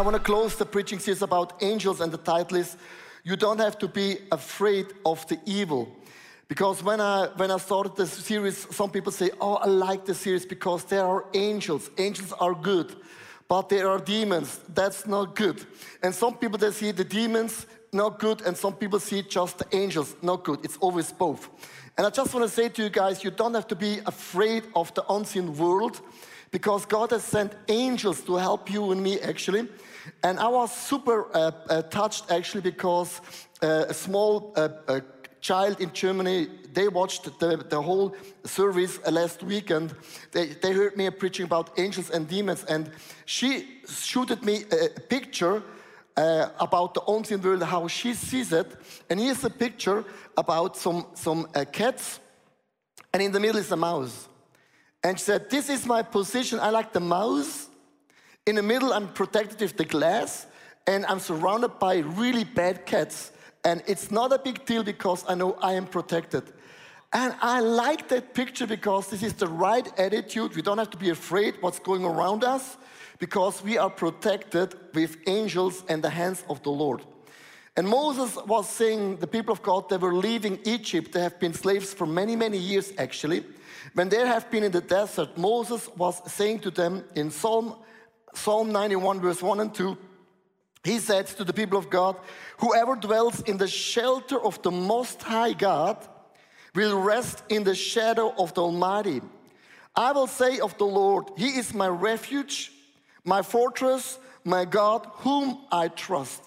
I want to close the preaching series about angels, and the title is You Don't Have to Be Afraid of the Evil. Because when I, when I started this series, some people say, Oh, I like the series because there are angels. Angels are good, but there are demons. That's not good. And some people, they see the demons not good, and some people see just the angels not good. It's always both. And I just want to say to you guys, you don't have to be afraid of the unseen world because God has sent angels to help you and me actually. And I was super uh, uh, touched actually because uh, a small uh, child in Germany, they watched the, the whole service last weekend. They, they heard me preaching about angels and demons, and she shooted me a picture uh, about the unseen world, how she sees it. And here's a picture about some, some uh, cats, and in the middle is a mouse. And she said, This is my position. I like the mouse. In the middle, I'm protected with the glass, and I'm surrounded by really bad cats. And it's not a big deal because I know I am protected. And I like that picture because this is the right attitude. We don't have to be afraid what's going around us because we are protected with angels and the hands of the Lord. And Moses was saying, the people of God, they were leaving Egypt. They have been slaves for many, many years actually. When they have been in the desert, Moses was saying to them in Psalm, Psalm 91, verse 1 and 2, he says to the people of God, Whoever dwells in the shelter of the Most High God will rest in the shadow of the Almighty. I will say of the Lord, He is my refuge, my fortress, my God, whom I trust.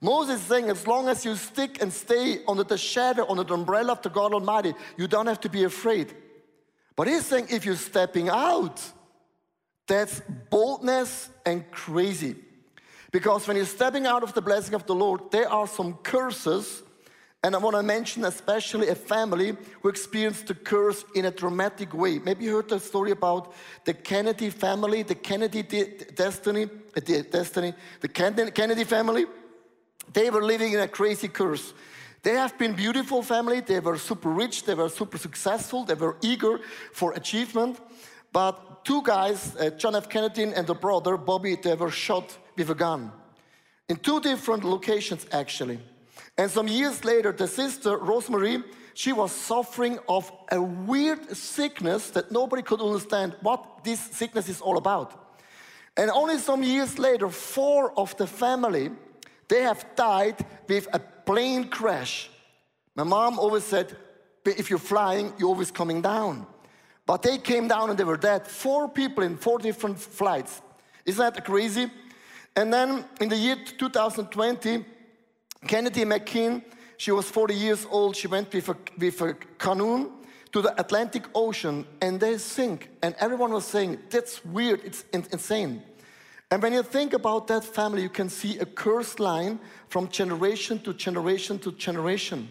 Moses is saying, as long as you stick and stay under the shadow, under the umbrella of the God Almighty, you don't have to be afraid. But he's saying if you're stepping out, that's boldness and crazy. Because when you're stepping out of the blessing of the Lord, there are some curses. And I want to mention especially a family who experienced the curse in a dramatic way. Maybe you heard the story about the Kennedy family, the Kennedy destiny, uh, the destiny, the Kennedy family. They were living in a crazy curse. They have been beautiful family. They were super rich. They were super successful. They were eager for achievement. But two guys, uh, John F. Kennedy and the brother, Bobby, they were shot with a gun in two different locations, actually. And some years later, the sister, Rosemary, she was suffering of a weird sickness that nobody could understand what this sickness is all about. And only some years later, four of the family, they have died with a plane crash. My mom always said, if you're flying, you're always coming down. But they came down and they were dead. Four people in four different flights. Isn't that crazy? And then in the year 2020, Kennedy McKean, she was 40 years old. She went with a, with a canoe to the Atlantic Ocean and they sink. And everyone was saying, that's weird, it's insane. And when you think about that family, you can see a cursed line from generation to generation to generation.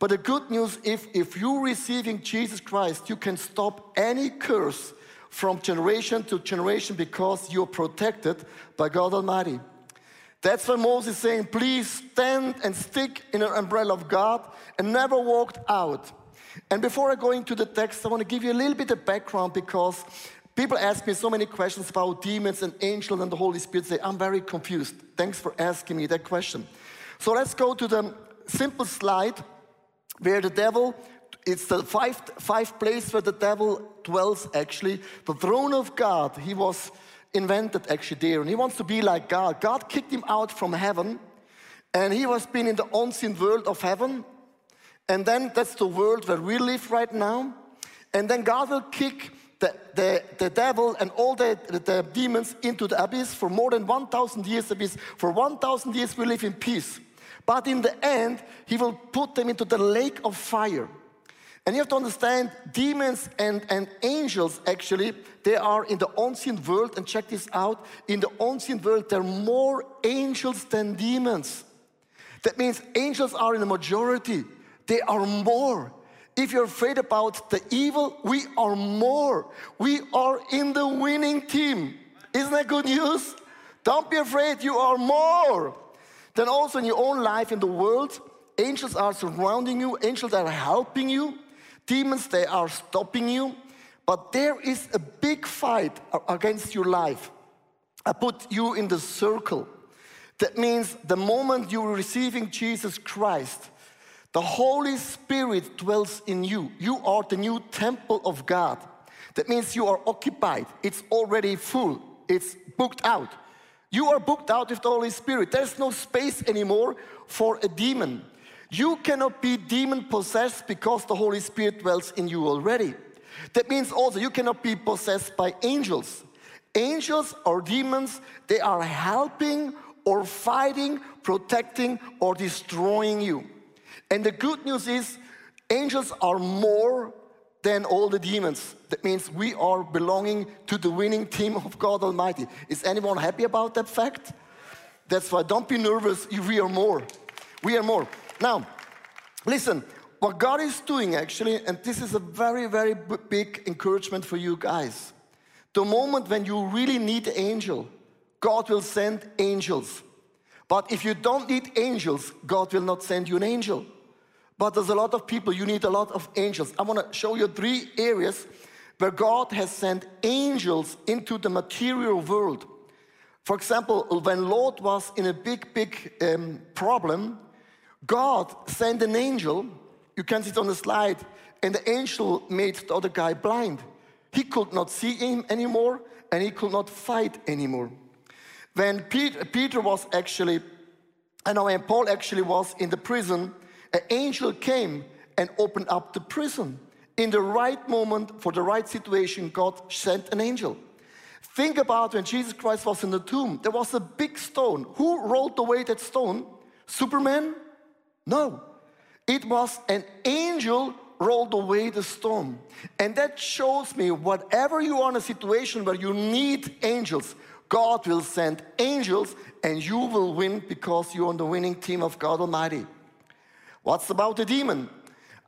But the good news, if, if you're receiving Jesus Christ, you can stop any curse from generation to generation because you're protected by God Almighty. That's why Moses is saying, please stand and stick in an umbrella of God and never walk out. And before I go into the text, I want to give you a little bit of background because People ask me so many questions about demons and angels and the Holy Spirit. Say, I'm very confused. Thanks for asking me that question. So let's go to the simple slide where the devil, it's the five, five place where the devil dwells actually. The throne of God, he was invented actually there. And he wants to be like God. God kicked him out from heaven. And he was been in the unseen world of heaven. And then that's the world where we live right now. And then God will kick the, the, the devil and all the, the demons into the abyss for more than 1,000 years. Abyss. For 1,000 years, we live in peace. But in the end, he will put them into the lake of fire. And you have to understand, demons and, and angels actually, they are in the unseen world. And check this out in the unseen world, there are more angels than demons. That means angels are in the majority, they are more. If you're afraid about the evil, we are more. We are in the winning team. Isn't that good news? Don't be afraid, you are more. Then also in your own life in the world, angels are surrounding you, angels are helping you, demons they are stopping you, but there is a big fight against your life. I put you in the circle. That means the moment you're receiving Jesus Christ, the Holy Spirit dwells in you. You are the new temple of God. That means you are occupied, it's already full, it's booked out. You are booked out with the Holy Spirit. There's no space anymore for a demon. You cannot be demon possessed because the Holy Spirit dwells in you already. That means also you cannot be possessed by angels. Angels or demons, they are helping or fighting, protecting, or destroying you. And the good news is, angels are more than all the demons. That means we are belonging to the winning team of God Almighty. Is anyone happy about that fact? That's why don't be nervous, if we are more. We are more. Now, listen, what God is doing actually, and this is a very, very big encouragement for you guys. The moment when you really need an angel, God will send angels. But if you don't need angels, God will not send you an angel. But there's a lot of people, you need a lot of angels. I want to show you three areas where God has sent angels into the material world. For example, when Lot was in a big, big um, problem, God sent an angel. You can see it on the slide. And the angel made the other guy blind. He could not see him anymore and he could not fight anymore. When Peter was actually, I know when Paul actually was in the prison, an angel came and opened up the prison. In the right moment, for the right situation, God sent an angel. Think about when Jesus Christ was in the tomb, there was a big stone. Who rolled away that stone? Superman? No. It was an angel rolled away the stone. And that shows me whatever you are in a situation where you need angels, God will send angels and you will win because you're on the winning team of God Almighty. What's about the demon?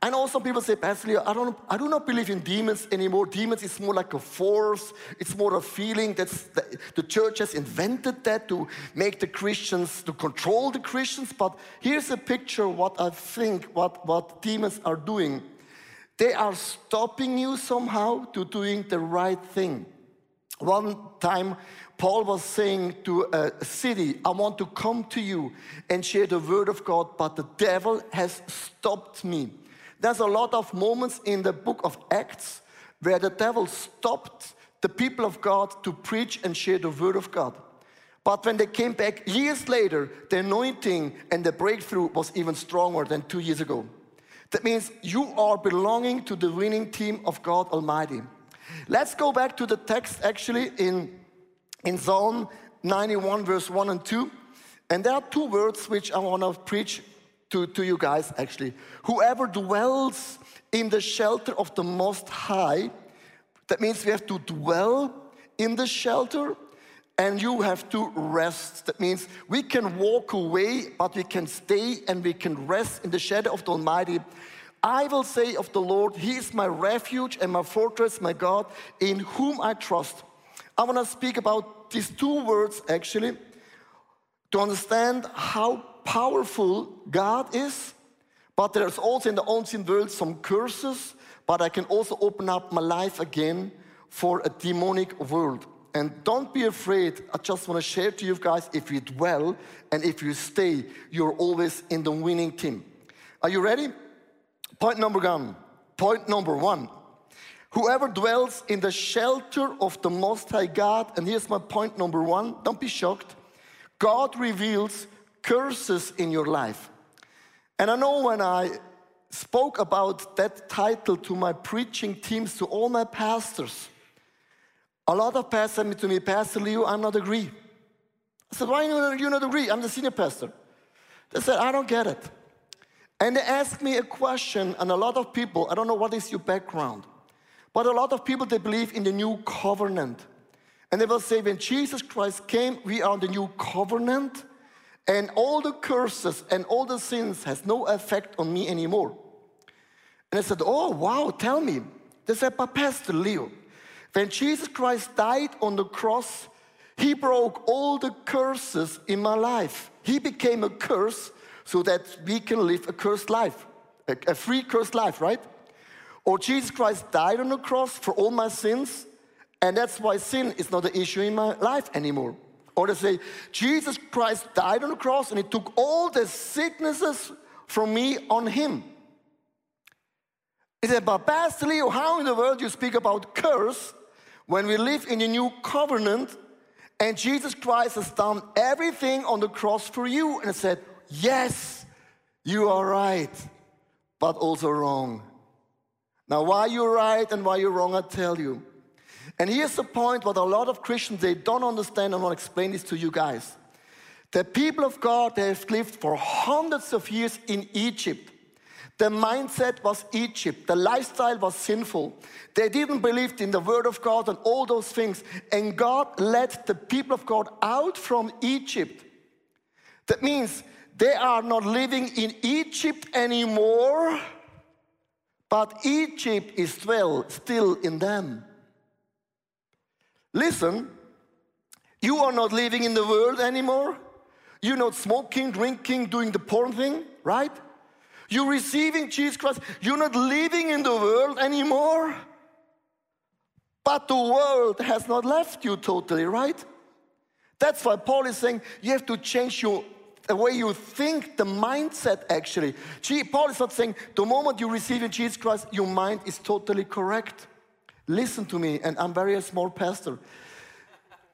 I know some people say, Pastor Leo, I, don't, I do not believe in demons anymore. Demons is more like a force. It's more a feeling. That's the, the church has invented that to make the Christians, to control the Christians. But here's a picture what I think what, what demons are doing. They are stopping you somehow to doing the right thing. One time, Paul was saying to a city, I want to come to you and share the word of God, but the devil has stopped me. There's a lot of moments in the book of Acts where the devil stopped the people of God to preach and share the word of God. But when they came back years later, the anointing and the breakthrough was even stronger than two years ago. That means you are belonging to the winning team of God Almighty. Let's go back to the text actually in, in Psalm 91, verse 1 and 2. And there are two words which I want to preach to, to you guys actually. Whoever dwells in the shelter of the Most High, that means we have to dwell in the shelter and you have to rest. That means we can walk away, but we can stay and we can rest in the shadow of the Almighty. I will say of the Lord, He is my refuge and my fortress, my God, in whom I trust. I want to speak about these two words actually to understand how powerful God is, but there's also in the unseen world some curses, but I can also open up my life again for a demonic world. And don't be afraid, I just want to share to you guys if you dwell and if you stay, you're always in the winning team. Are you ready? Point number one. Point number one. Whoever dwells in the shelter of the Most High God, and here's my point number one don't be shocked. God reveals curses in your life. And I know when I spoke about that title to my preaching teams, to all my pastors, a lot of pastors said to me, Pastor Leo, I'm not agree. I said, why do you not agree? I'm the senior pastor. They said, I don't get it. And they asked me a question, and a lot of people, I don't know what is your background, but a lot of people, they believe in the new covenant. And they will say, when Jesus Christ came, we are the new covenant, and all the curses and all the sins has no effect on me anymore. And I said, Oh, wow, tell me. They said, But Pastor Leo, when Jesus Christ died on the cross, he broke all the curses in my life. He became a curse so that we can live a cursed life, a free cursed life, right? Or Jesus Christ died on the cross for all my sins, and that's why sin is not an issue in my life anymore. Or they say, Jesus Christ died on the cross and he took all the sicknesses from me on him. He said, but Pastor how in the world you speak about curse when we live in a new covenant and Jesus Christ has done everything on the cross for you? And said, yes, you are right, but also wrong. Now, why you're right and why you're wrong, I tell you. And here's the point what a lot of Christians, they don't understand. I want to explain this to you guys. The people of God, they have lived for hundreds of years in Egypt. The mindset was Egypt. The lifestyle was sinful. They didn't believe in the word of God and all those things. And God led the people of God out from Egypt. That means they are not living in Egypt anymore, but Egypt is still, still in them. Listen, you are not living in the world anymore. You're not smoking, drinking, doing the porn thing, right? You're receiving Jesus Christ. You're not living in the world anymore. But the world has not left you totally, right? That's why Paul is saying you have to change your the way you think, the mindset actually. Gee, Paul is not saying the moment you receive in Jesus Christ, your mind is totally correct. Listen to me, and I'm very a small pastor.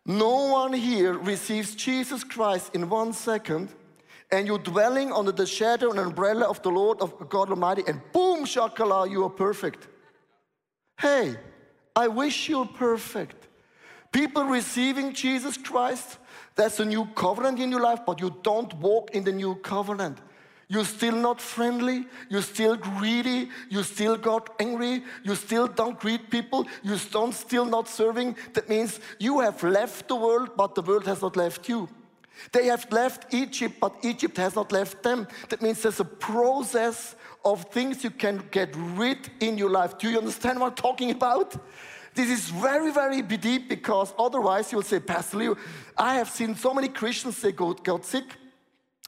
No one here receives Jesus Christ in one second and you're dwelling under the shadow and umbrella of the Lord of God Almighty, and boom, shakala, you are perfect. Hey, I wish you're perfect. People receiving Jesus Christ, that's a new covenant in your life, but you don't walk in the new covenant. You're still not friendly. You're still greedy. You still got angry. You still don't greet people. You don't still not serving. That means you have left the world, but the world has not left you. They have left Egypt, but Egypt has not left them. That means there's a process of things you can get rid in your life. Do you understand what I'm talking about? This is very, very deep because otherwise you'll say, Pastor Leo, I have seen so many Christians they got, got sick.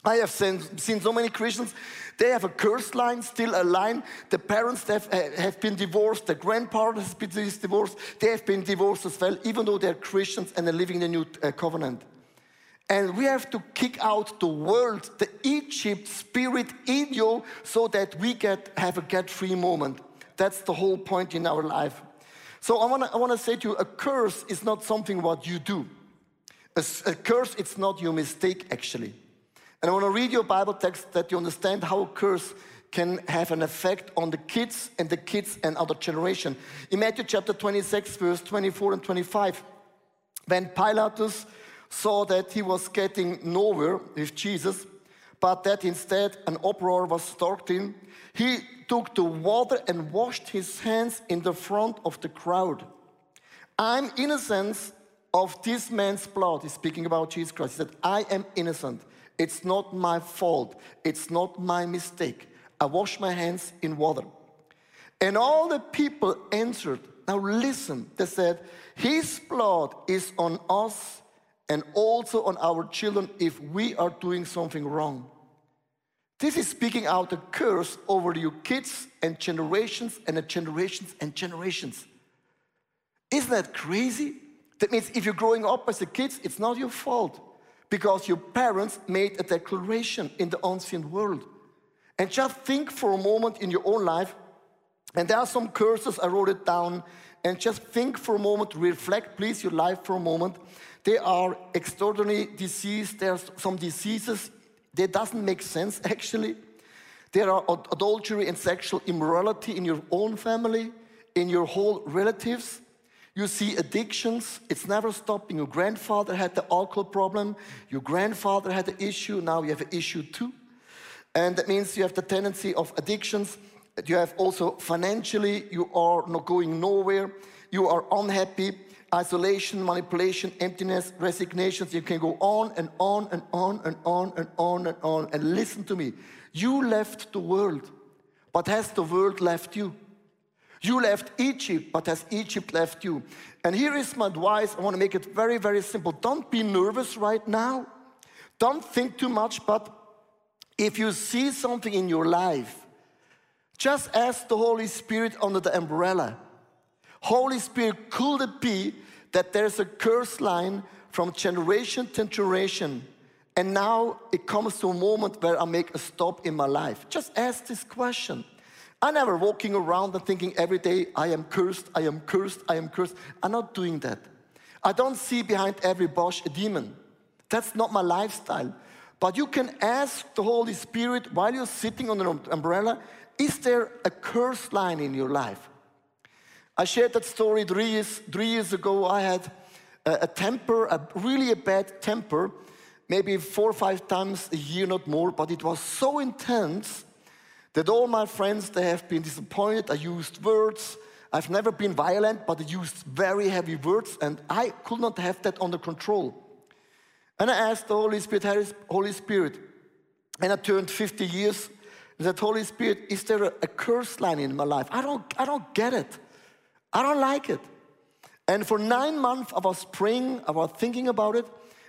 I have seen, seen so many Christians, they have a curse line, still a line. The parents have, have been divorced, the grandparents have been divorced, they have been divorced as well, even though they're Christians and they're living in the new uh, covenant. And we have to kick out the world, the Egypt spirit in you, so that we get have a get-free moment. That's the whole point in our life. So I wanna, I wanna say to you, a curse is not something what you do. A, a curse, it's not your mistake actually. And I wanna read your Bible text that you understand how a curse can have an effect on the kids and the kids and other generation. In Matthew chapter 26, verse 24 and 25, when Pilatus saw that he was getting nowhere with Jesus, but that instead an uproar was starting, he took the water and washed his hands in the front of the crowd. I'm innocent of this man's blood. He's speaking about Jesus Christ. He said, I am innocent. It's not my fault. It's not my mistake. I wash my hands in water. And all the people answered, Now listen, they said, His blood is on us and also on our children if we are doing something wrong. This is speaking out a curse over your kids and generations and generations and generations. Isn't that crazy? That means if you're growing up as a kid, it's not your fault because your parents made a declaration in the unseen world. And just think for a moment in your own life, and there are some curses, I wrote it down, and just think for a moment, reflect please your life for a moment. They are extraordinary disease. There are some diseases that doesn't make sense actually. There are adultery and sexual immorality in your own family, in your whole relatives. You see addictions, it's never stopping. Your grandfather had the alcohol problem, your grandfather had the issue, now you have an issue too. And that means you have the tendency of addictions. You have also financially, you are not going nowhere, you are unhappy, isolation, manipulation, emptiness, resignations. You can go on and on and on and on and on and on. And listen to me. You left the world, but has the world left you? You left Egypt, but has Egypt left you? And here is my advice. I want to make it very, very simple. Don't be nervous right now. Don't think too much, but if you see something in your life, just ask the Holy Spirit under the umbrella. Holy Spirit, could it be that there's a curse line from generation to generation. And now it comes to a moment where I make a stop in my life. Just ask this question. I'm never walking around and thinking every day, I am cursed, I am cursed, I am cursed. I'm not doing that. I don't see behind every bush a demon. That's not my lifestyle. But you can ask the Holy Spirit while you're sitting on an umbrella, is there a curse line in your life? I shared that story three years, three years ago. I had a, a temper, a really a bad temper, maybe four or five times a year, not more, but it was so intense that all my friends, they have been disappointed. I used words. I've never been violent, but I used very heavy words, and I could not have that under control. And I asked the Holy Spirit, Holy Spirit, and I turned 50 years, and said, Holy Spirit, is there a, a curse line in my life? I don't, I don't get it. I don't like it. And for nine months, I was praying, I was thinking about it,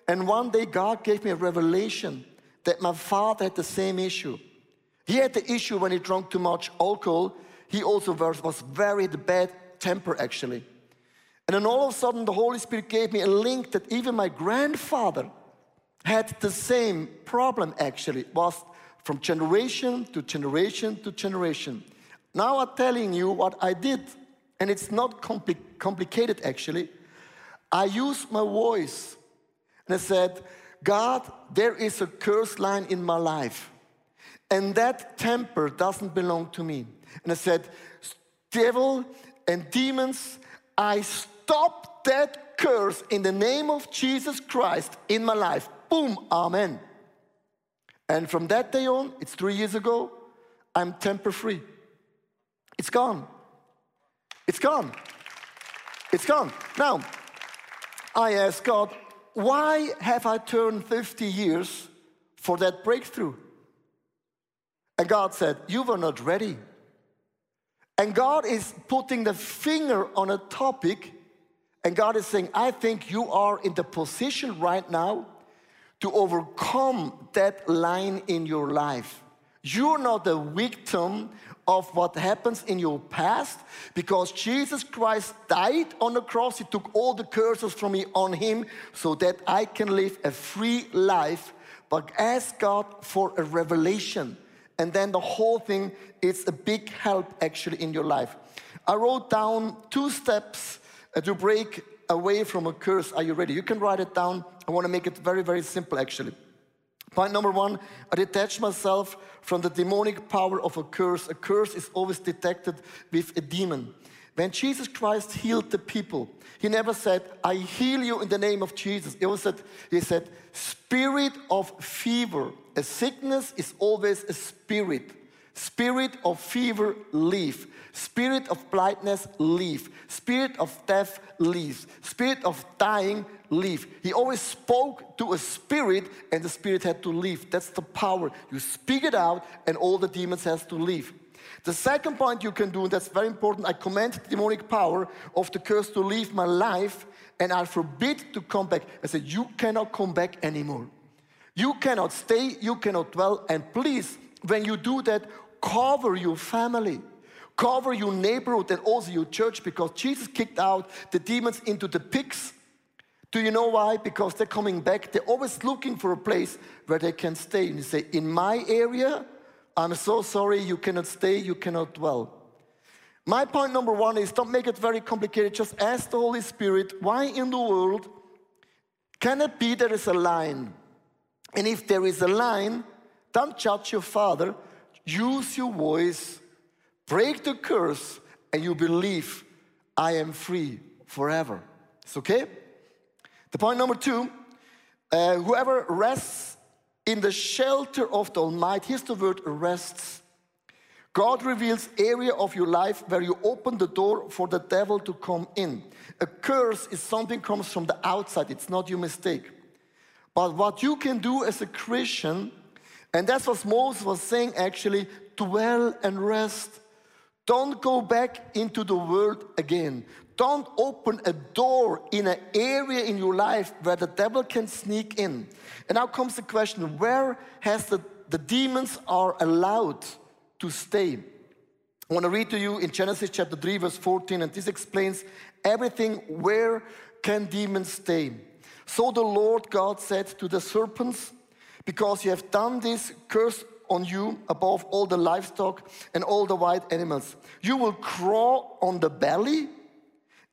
and one day God gave me a revelation that my father had the same issue. He had the issue when he drank too much alcohol. He also was, very bad temper, actually. And then all of a sudden, the Holy Spirit gave me a link that even my grandfather had the same problem, actually. Was from generation to generation to generation. Now I'm telling you what I did and it's not compli complicated actually. I used my voice and I said, God, there is a curse line in my life, and that temper doesn't belong to me. And I said, Devil and demons, I stop that curse in the name of Jesus Christ in my life. Boom, amen. And from that day on, it's three years ago, I'm temper free. It's gone. It's gone. It's gone. Now, I ask God, why have I turned 50 years for that breakthrough? And God said, You were not ready. And God is putting the finger on a topic, and God is saying, I think you are in the position right now to overcome that line in your life. You're not a victim of what happens in your past because Jesus Christ died on the cross. He took all the curses from me on Him so that I can live a free life. But ask God for a revelation. And then the whole thing is a big help actually in your life. I wrote down two steps uh, to break away from a curse. Are you ready? You can write it down. I want to make it very, very simple actually. Point number one, I detach myself from the demonic power of a curse. A curse is always detected with a demon. When Jesus Christ healed the people, he never said, I heal you in the name of Jesus. He said, he said, spirit of fever. A sickness is always a spirit. Spirit of fever, leave. Spirit of blindness, leave. Spirit of death, leave. Spirit of dying, leave. He always spoke to a spirit and the spirit had to leave. That's the power. You speak it out and all the demons has to leave. The second point you can do, and that's very important, I command the demonic power of the curse to leave my life and I forbid to come back. I said, you cannot come back anymore. You cannot stay, you cannot dwell, and please, when you do that, cover your family cover your neighborhood and also your church because Jesus kicked out the demons into the pigs do you know why? Because they're coming back. They're always looking for a place where they can stay. And you say, In my area, I'm so sorry, you cannot stay, you cannot dwell. My point number one is don't make it very complicated. Just ask the Holy Spirit, why in the world can it be there is a line? And if there is a line, don't judge your father. Use your voice, break the curse, and you believe I am free forever. It's okay? The point number two uh, whoever rests in the shelter of the Almighty, here's the word rests. God reveals area of your life where you open the door for the devil to come in. A curse is something comes from the outside, it's not your mistake. But what you can do as a Christian, and that's what Moses was saying actually, dwell and rest. Don't go back into the world again. Don't open a door in an area in your life where the devil can sneak in. And now comes the question where has the, the demons are allowed to stay? I want to read to you in Genesis chapter 3, verse 14, and this explains everything where can demons stay. So the Lord God said to the serpents, Because you have done this, curse on you above all the livestock and all the wild animals. You will crawl on the belly,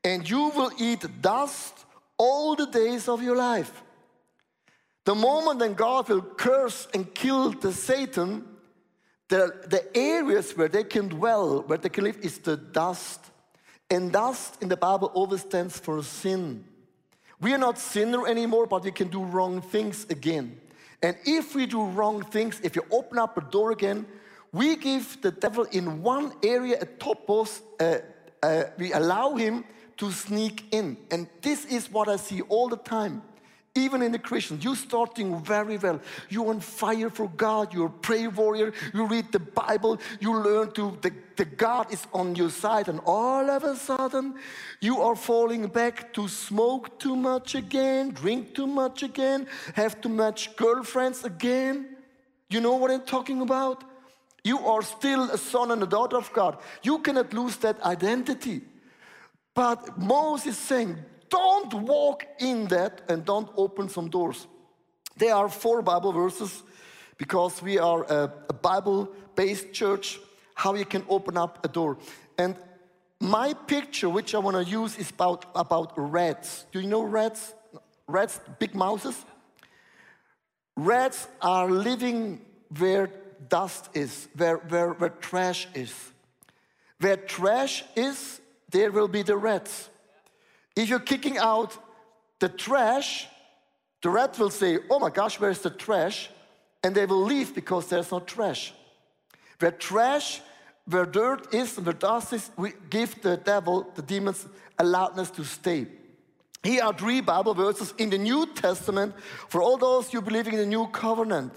and you will eat dust all the days of your life. The moment then God will curse and kill the Satan, the, the areas where they can dwell, where they can live, is the dust. And dust in the Bible always stands for sin. We are not sinner anymore, but we can do wrong things again. And if we do wrong things, if you open up a door again, we give the devil in one area a topos, uh, uh, we allow him to sneak in. And this is what I see all the time. Even in the Christian, you're starting very well. You're on fire for God. You're a prayer warrior. You read the Bible. You learn to the, the God is on your side, and all of a sudden, you are falling back to smoke too much again, drink too much again, have too much girlfriends again. You know what I'm talking about? You are still a son and a daughter of God. You cannot lose that identity. But Moses is saying, don't walk in that and don't open some doors. There are four Bible verses because we are a, a Bible based church, how you can open up a door. And my picture, which I want to use, is about, about rats. Do you know rats? Rats, big mouses? Rats are living where dust is, where, where, where trash is. Where trash is, there will be the rats. If you're kicking out the trash, the rat will say, Oh my gosh, where's the trash? And they will leave because there's no trash. Where trash, where dirt is, and where dust is, we give the devil, the demons, a loudness to stay. Here are three Bible verses in the New Testament for all those you believing in the New Covenant.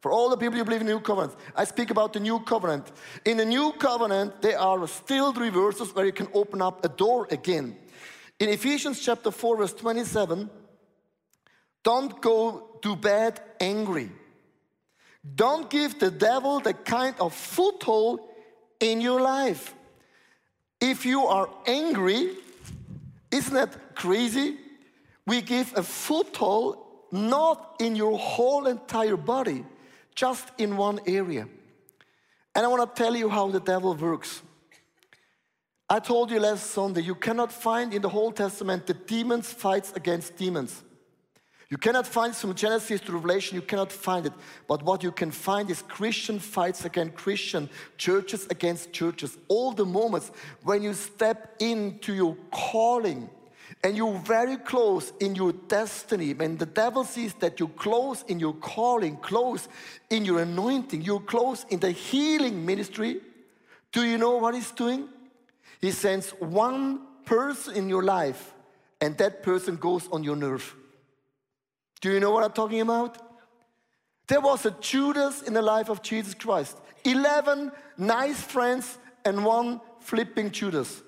For all the people who believe in the New Covenant, I speak about the New Covenant. In the New Covenant, there are still three verses where you can open up a door again. In Ephesians chapter 4, verse 27, don't go to bed angry. Don't give the devil the kind of foothold in your life. If you are angry, isn't that crazy? We give a foothold not in your whole entire body, just in one area. And I want to tell you how the devil works. I told you last Sunday, you cannot find in the whole Testament the demons fights against demons. You cannot find from Genesis to Revelation, you cannot find it. But what you can find is Christian fights against Christian, churches against churches. All the moments when you step into your calling and you're very close in your destiny, when the devil sees that you're close in your calling, close in your anointing, you're close in the healing ministry, do you know what he's doing? He sends one person in your life, and that person goes on your nerve. Do you know what I'm talking about? There was a Judas in the life of Jesus Christ. 11 nice friends and one flipping Judas.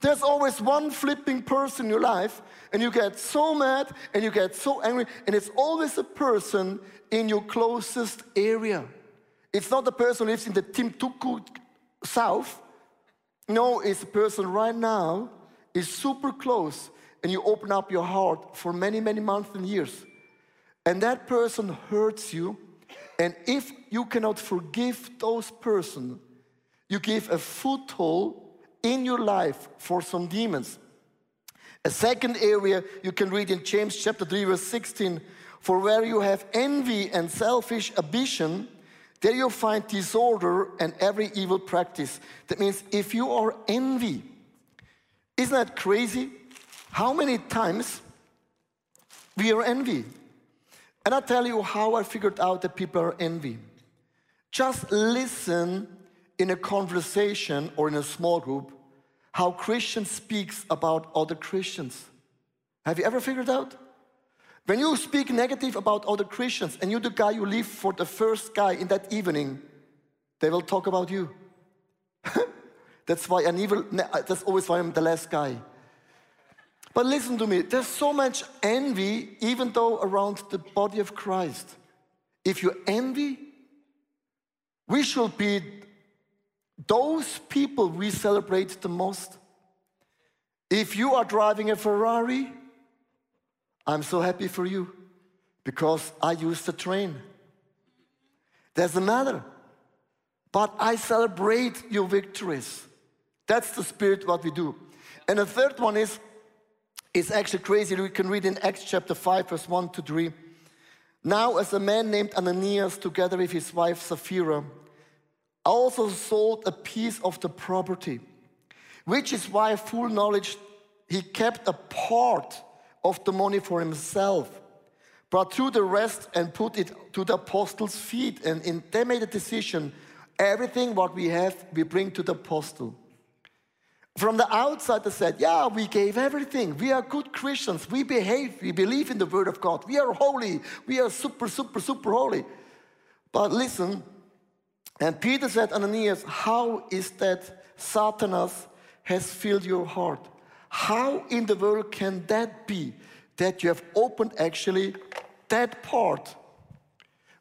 There's always one flipping person in your life, and you get so mad and you get so angry, and it's always a person in your closest area. It's not the person who lives in the Timbuktu South, know is a person right now is super close and you open up your heart for many, many months and years. And that person hurts you. And if you cannot forgive those person, you give a foothold in your life for some demons. A second area you can read in James chapter 3 verse 16, for where you have envy and selfish ambition, there you'll find disorder and every evil practice. That means if you are envy, isn't that crazy? How many times we are envy? And i tell you how I figured out that people are envy. Just listen in a conversation or in a small group how Christian speaks about other Christians. Have you ever figured out? When you speak negative about other Christians and you're the guy you leave for the first guy in that evening, they will talk about you. that's why I never, uh, that's always why I'm the last guy. But listen to me, there's so much envy, even though around the body of Christ. If you envy, we should be those people we celebrate the most. If you are driving a Ferrari, I'm so happy for you because I used the train. Doesn't matter. But I celebrate your victories. That's the spirit what we do. And the third one is, it's actually crazy. We can read in Acts chapter 5, verse 1 to 3. Now, as a man named Ananias, together with his wife Sapphira, also sold a piece of the property, which is why, full knowledge, he kept a part of the money for himself, brought through the rest and put it to the apostles' feet. And in, they made a decision everything what we have, we bring to the apostle. From the outside, they said, Yeah, we gave everything. We are good Christians. We behave. We believe in the Word of God. We are holy. We are super, super, super holy. But listen, and Peter said, Ananias, how is that Satanas has filled your heart? How in the world can that be that you have opened actually that part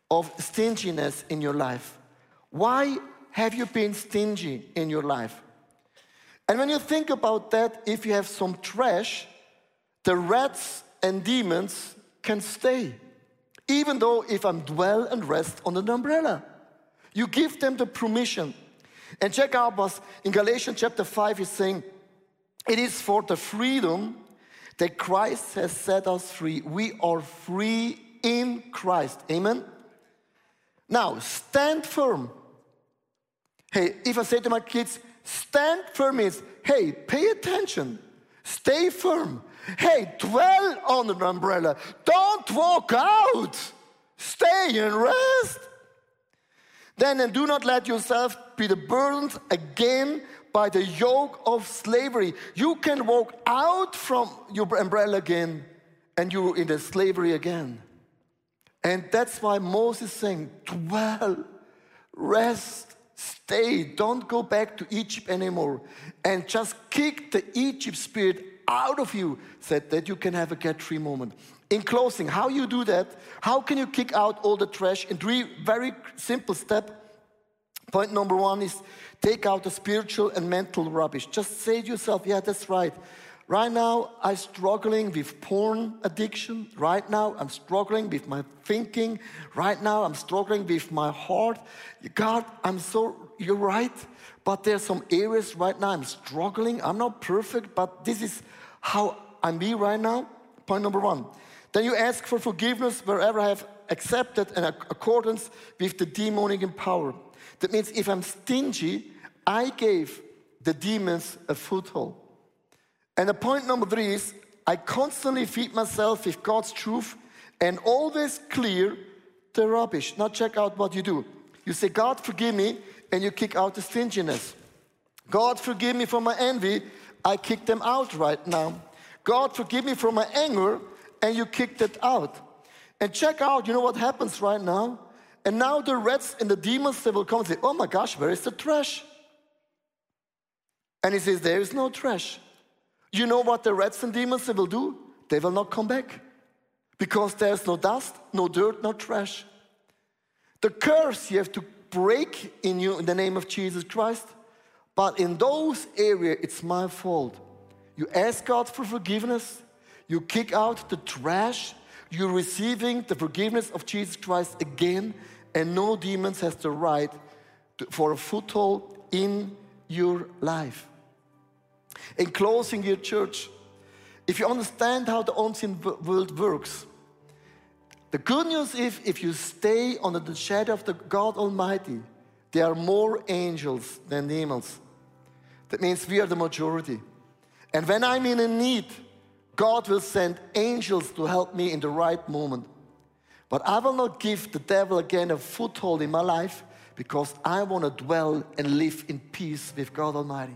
of stinginess in your life? Why have you been stingy in your life? And when you think about that, if you have some trash, the rats and demons can stay. Even though if I'm dwell and rest on an umbrella, you give them the permission. And check out what in Galatians chapter 5 is saying, it is for the freedom that Christ has set us free. We are free in Christ. Amen? Now, stand firm. Hey, if I say to my kids, Stand firm means, hey, pay attention, stay firm. Hey, dwell on an umbrella. Don't walk out. Stay and rest. Then, and do not let yourself be the burdened again by the yoke of slavery. You can walk out from your umbrella again and you're in the slavery again. And that's why Moses saying, dwell, rest, Stay, don't go back to Egypt anymore. And just kick the Egypt spirit out of you, said that you can have a get free moment. In closing, how you do that? How can you kick out all the trash in three very simple steps? Point number one is take out the spiritual and mental rubbish. Just say to yourself, yeah, that's right. Right now, I'm struggling with porn addiction. Right now, I'm struggling with my thinking. Right now, I'm struggling with my heart. God, I'm so, you're right. But there's some areas right now I'm struggling. I'm not perfect, but this is how I'm be right now. Point number one. Then you ask for forgiveness wherever I have accepted in accordance with the demonic power. That means if I'm stingy, I gave the demons a foothold. And the point number three is I constantly feed myself with God's truth and always clear the rubbish. Now, check out what you do. You say, God, forgive me, and you kick out the stinginess. God, forgive me for my envy. I kick them out right now. God, forgive me for my anger, and you kick that out. And check out, you know what happens right now? And now the rats and the demons, they will come and say, Oh my gosh, where is the trash? And he says, There is no trash. You know what the rats and demons they will do? They will not come back because there's no dust, no dirt, no trash. The curse you have to break in you in the name of Jesus Christ. But in those areas, it's my fault. You ask God for forgiveness, you kick out the trash, you're receiving the forgiveness of Jesus Christ again, and no demons has the right to, for a foothold in your life. In closing, your church, if you understand how the unseen world works, the good news is if you stay under the shadow of the God Almighty, there are more angels than demons. That means we are the majority. And when I'm in a need, God will send angels to help me in the right moment. But I will not give the devil again a foothold in my life because I want to dwell and live in peace with God Almighty.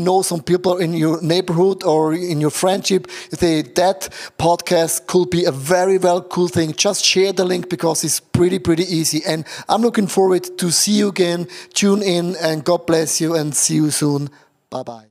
know some people in your neighborhood or in your friendship, say that podcast could be a very well cool thing. Just share the link because it's pretty pretty easy. And I'm looking forward to see you again. Tune in and God bless you and see you soon. Bye bye.